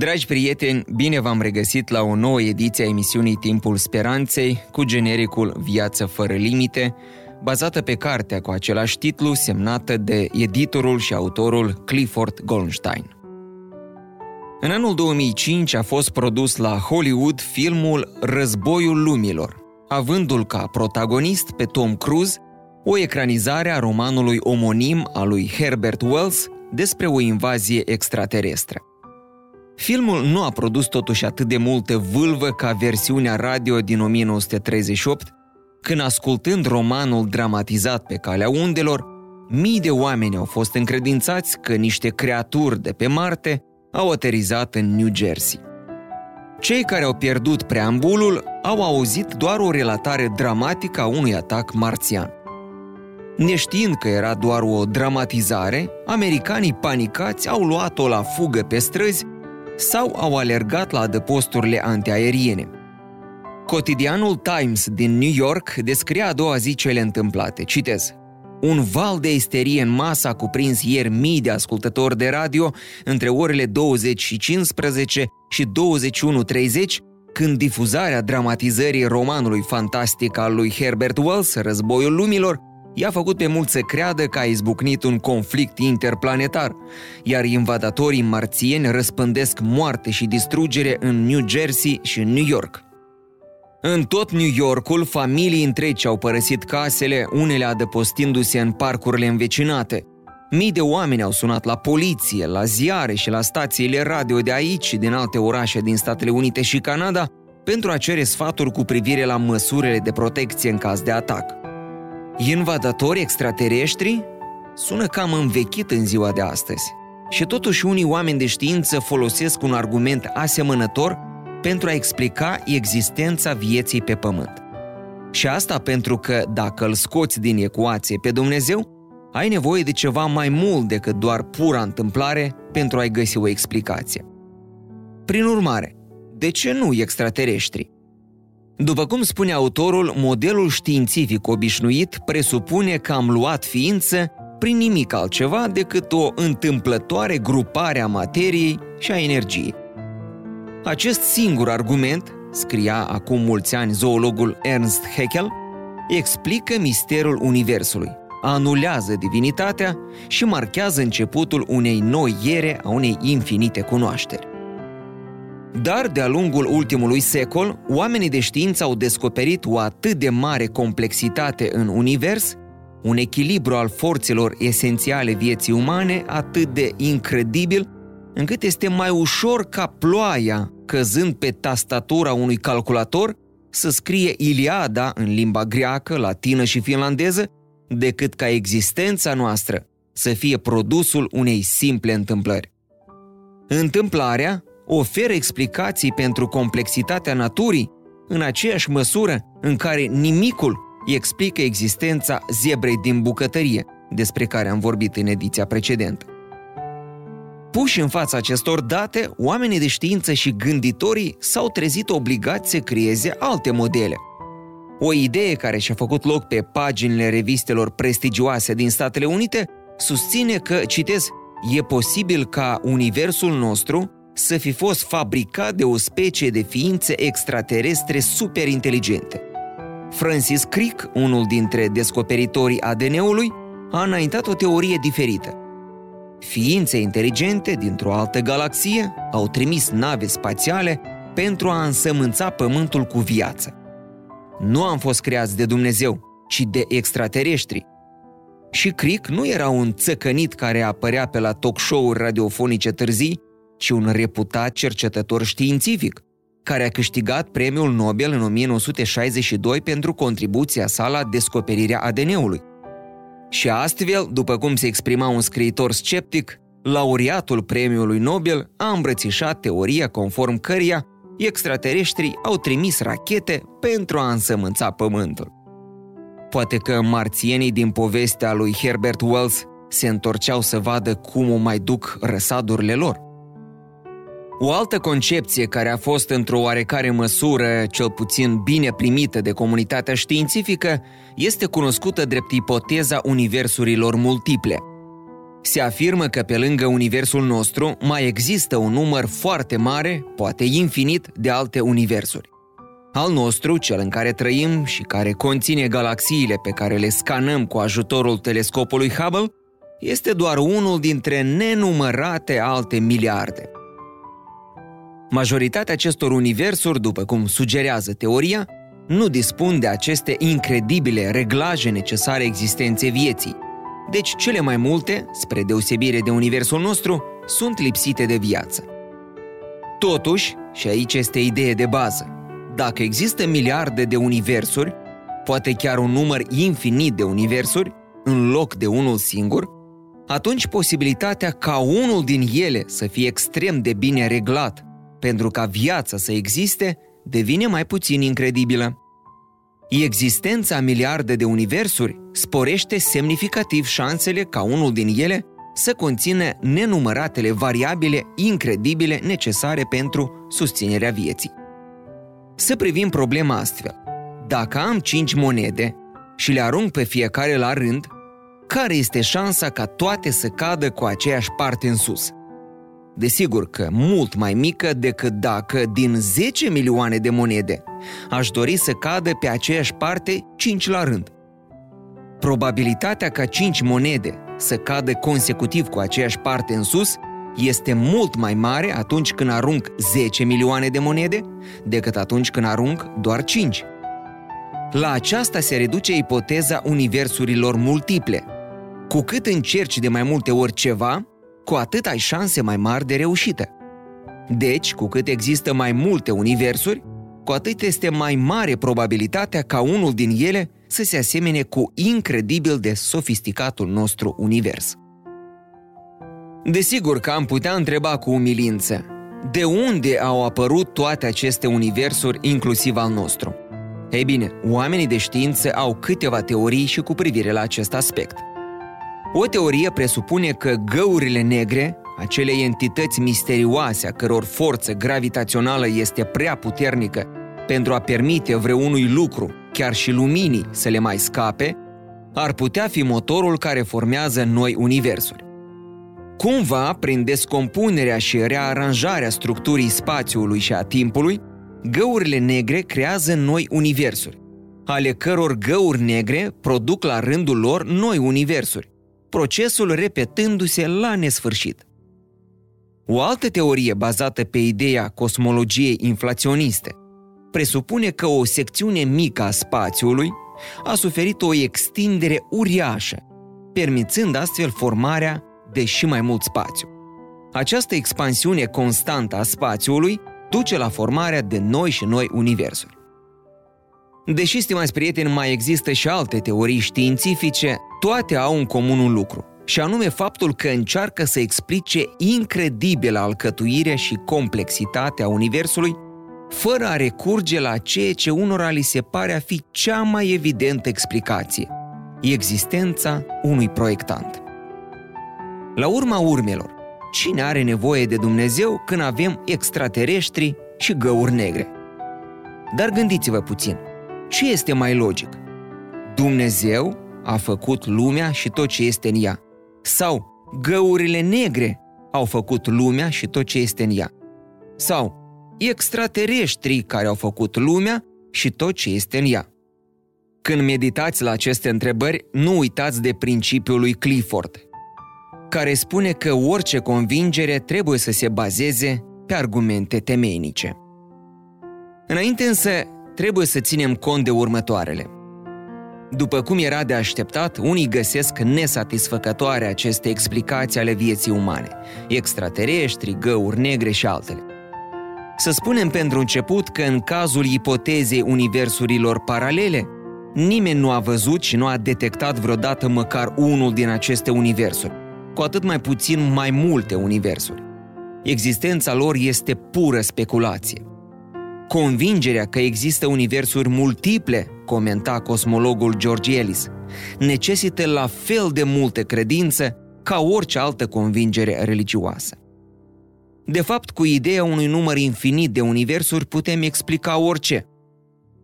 Dragi prieteni, bine v-am regăsit la o nouă ediție a emisiunii Timpul Speranței cu genericul Viață fără limite, bazată pe cartea cu același titlu semnată de editorul și autorul Clifford Goldstein. În anul 2005 a fost produs la Hollywood filmul Războiul Lumilor, avându-l ca protagonist pe Tom Cruise, o ecranizare a romanului omonim al lui Herbert Wells despre o invazie extraterestră. Filmul nu a produs totuși atât de multă vâlvă ca versiunea radio din 1938, când ascultând romanul dramatizat pe calea undelor, mii de oameni au fost încredințați că niște creaturi de pe Marte au aterizat în New Jersey. Cei care au pierdut preambulul au auzit doar o relatare dramatică a unui atac marțian. Neștiind că era doar o dramatizare, americanii panicați au luat-o la fugă pe străzi sau au alergat la adăposturile antiaeriene. Cotidianul Times din New York descria a doua zi cele întâmplate. Citez. Un val de isterie în masă a cuprins ieri mii de ascultători de radio între orele 20 și 15 și 21.30, când difuzarea dramatizării romanului fantastic al lui Herbert Wells, Războiul Lumilor, i-a făcut pe mulți să creadă că a izbucnit un conflict interplanetar, iar invadatorii marțieni răspândesc moarte și distrugere în New Jersey și în New York. În tot New Yorkul, familii întregi au părăsit casele, unele adăpostindu-se în parcurile învecinate. Mii de oameni au sunat la poliție, la ziare și la stațiile radio de aici și din alte orașe din Statele Unite și Canada pentru a cere sfaturi cu privire la măsurile de protecție în caz de atac. Invadatori extraterestri? Sună cam învechit în ziua de astăzi. Și totuși unii oameni de știință folosesc un argument asemănător pentru a explica existența vieții pe pământ. Și asta pentru că dacă îl scoți din ecuație pe Dumnezeu, ai nevoie de ceva mai mult decât doar pura întâmplare pentru a-i găsi o explicație. Prin urmare, de ce nu extraterestri? După cum spune autorul, modelul științific obișnuit presupune că am luat ființă prin nimic altceva decât o întâmplătoare grupare a materiei și a energiei. Acest singur argument, scria acum mulți ani zoologul Ernst Haeckel, explică misterul Universului, anulează divinitatea și marchează începutul unei noi ere a unei infinite cunoașteri. Dar, de-a lungul ultimului secol, oamenii de știință au descoperit o atât de mare complexitate în univers, un echilibru al forțelor esențiale vieții umane atât de incredibil, încât este mai ușor ca ploaia, căzând pe tastatura unui calculator, să scrie Iliada în limba greacă, latină și finlandeză, decât ca existența noastră să fie produsul unei simple întâmplări. Întâmplarea, oferă explicații pentru complexitatea naturii în aceeași măsură în care nimicul explică existența zebrei din bucătărie, despre care am vorbit în ediția precedentă. Puși în fața acestor date, oamenii de știință și gânditorii s-au trezit obligați să creeze alte modele. O idee care și-a făcut loc pe paginile revistelor prestigioase din Statele Unite susține că, citez, e posibil ca universul nostru să fi fost fabricat de o specie de ființe extraterestre superinteligente. Francis Crick, unul dintre descoperitorii ADN-ului, a înaintat o teorie diferită. Ființe inteligente dintr-o altă galaxie au trimis nave spațiale pentru a însămânța Pământul cu viață. Nu am fost creați de Dumnezeu, ci de extraterestri. Și Crick nu era un țăcănit care apărea pe la talk show-uri radiofonice târzii ci un reputat cercetător științific, care a câștigat premiul Nobel în 1962 pentru contribuția sa la descoperirea ADN-ului. Și astfel, după cum se exprima un scriitor sceptic, laureatul premiului Nobel a îmbrățișat teoria conform căreia extraterestrii au trimis rachete pentru a însămânța Pământul. Poate că marțienii din povestea lui Herbert Wells se întorceau să vadă cum o mai duc răsadurile lor. O altă concepție care a fost într-o oarecare măsură cel puțin bine primită de comunitatea științifică este cunoscută drept ipoteza universurilor multiple. Se afirmă că pe lângă universul nostru mai există un număr foarte mare, poate infinit, de alte universuri. Al nostru, cel în care trăim și care conține galaxiile pe care le scanăm cu ajutorul telescopului Hubble, este doar unul dintre nenumărate alte miliarde. Majoritatea acestor universuri, după cum sugerează teoria, nu dispun de aceste incredibile reglaje necesare existenței vieții. Deci cele mai multe, spre deosebire de universul nostru, sunt lipsite de viață. Totuși, și aici este ideea de bază, dacă există miliarde de universuri, poate chiar un număr infinit de universuri, în loc de unul singur, atunci posibilitatea ca unul din ele să fie extrem de bine reglat pentru ca viața să existe devine mai puțin incredibilă. Existența miliarde de universuri sporește semnificativ șansele ca unul din ele să conțină nenumăratele variabile incredibile necesare pentru susținerea vieții. Să privim problema astfel. Dacă am 5 monede și le arunc pe fiecare la rând, care este șansa ca toate să cadă cu aceeași parte în sus? Desigur că mult mai mică decât dacă din 10 milioane de monede aș dori să cadă pe aceeași parte 5 la rând. Probabilitatea ca 5 monede să cadă consecutiv cu aceeași parte în sus este mult mai mare atunci când arunc 10 milioane de monede decât atunci când arunc doar 5. La aceasta se reduce ipoteza universurilor multiple. Cu cât încerci de mai multe ori ceva, cu atât ai șanse mai mari de reușită. Deci, cu cât există mai multe universuri, cu atât este mai mare probabilitatea ca unul din ele să se asemene cu incredibil de sofisticatul nostru univers. Desigur că am putea întreba cu umilință, de unde au apărut toate aceste universuri, inclusiv al nostru? Ei bine, oamenii de știință au câteva teorii și cu privire la acest aspect – o teorie presupune că găurile negre, acele entități misterioase a căror forță gravitațională este prea puternică pentru a permite vreunui lucru, chiar și luminii, să le mai scape, ar putea fi motorul care formează noi universuri. Cumva, prin descompunerea și rearanjarea structurii spațiului și a timpului, găurile negre creează noi universuri, ale căror găuri negre produc la rândul lor noi universuri, procesul repetându-se la nesfârșit. O altă teorie bazată pe ideea cosmologiei inflaționiste presupune că o secțiune mică a spațiului a suferit o extindere uriașă, permițând astfel formarea de și mai mult spațiu. Această expansiune constantă a spațiului duce la formarea de noi și noi universuri. Deși, stimați prieteni, mai există și alte teorii științifice, toate au în comun un lucru, și anume faptul că încearcă să explice incredibilă alcătuirea și complexitatea Universului, fără a recurge la ceea ce unora li se pare a fi cea mai evidentă explicație, existența unui proiectant. La urma urmelor, cine are nevoie de Dumnezeu când avem extraterestri și găuri negre? Dar gândiți-vă puțin – ce este mai logic? Dumnezeu a făcut lumea și tot ce este în ea. Sau găurile negre au făcut lumea și tot ce este în ea. Sau extraterestrii care au făcut lumea și tot ce este în ea. Când meditați la aceste întrebări, nu uitați de principiul lui Clifford, care spune că orice convingere trebuie să se bazeze pe argumente temeinice. Înainte însă trebuie să ținem cont de următoarele. După cum era de așteptat, unii găsesc nesatisfăcătoare aceste explicații ale vieții umane, extraterestri, găuri negre și altele. Să spunem pentru început că în cazul ipotezei universurilor paralele, nimeni nu a văzut și nu a detectat vreodată măcar unul din aceste universuri, cu atât mai puțin mai multe universuri. Existența lor este pură speculație. Convingerea că există universuri multiple, comenta cosmologul George Ellis, necesită la fel de multe credință ca orice altă convingere religioasă. De fapt, cu ideea unui număr infinit de universuri putem explica orice.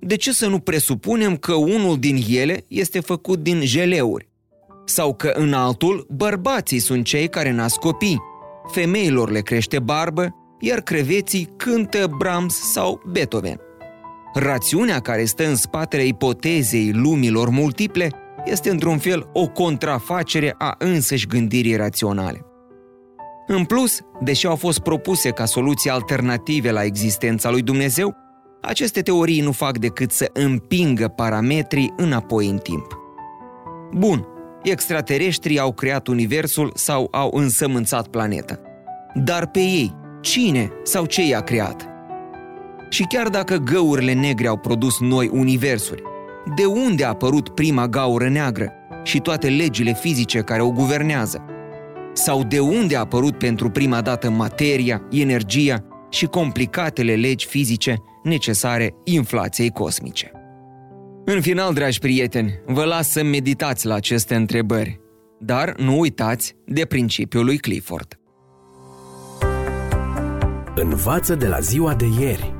De ce să nu presupunem că unul din ele este făcut din jeleuri? Sau că în altul bărbații sunt cei care nasc copii, femeilor le crește barbă, iar creveții cântă Brahms sau Beethoven. Rațiunea care stă în spatele ipotezei lumilor multiple este într-un fel o contrafacere a însăși gândirii raționale. În plus, deși au fost propuse ca soluții alternative la existența lui Dumnezeu, aceste teorii nu fac decât să împingă parametrii înapoi în timp. Bun, extraterestrii au creat universul sau au însămânțat planeta. Dar pe ei, cine sau ce i-a creat? Și chiar dacă găurile negre au produs noi universuri, de unde a apărut prima gaură neagră și toate legile fizice care o guvernează? Sau de unde a apărut pentru prima dată materia, energia și complicatele legi fizice necesare inflației cosmice? În final, dragi prieteni, vă las să meditați la aceste întrebări, dar nu uitați de principiul lui Clifford. Învață de la ziua de ieri.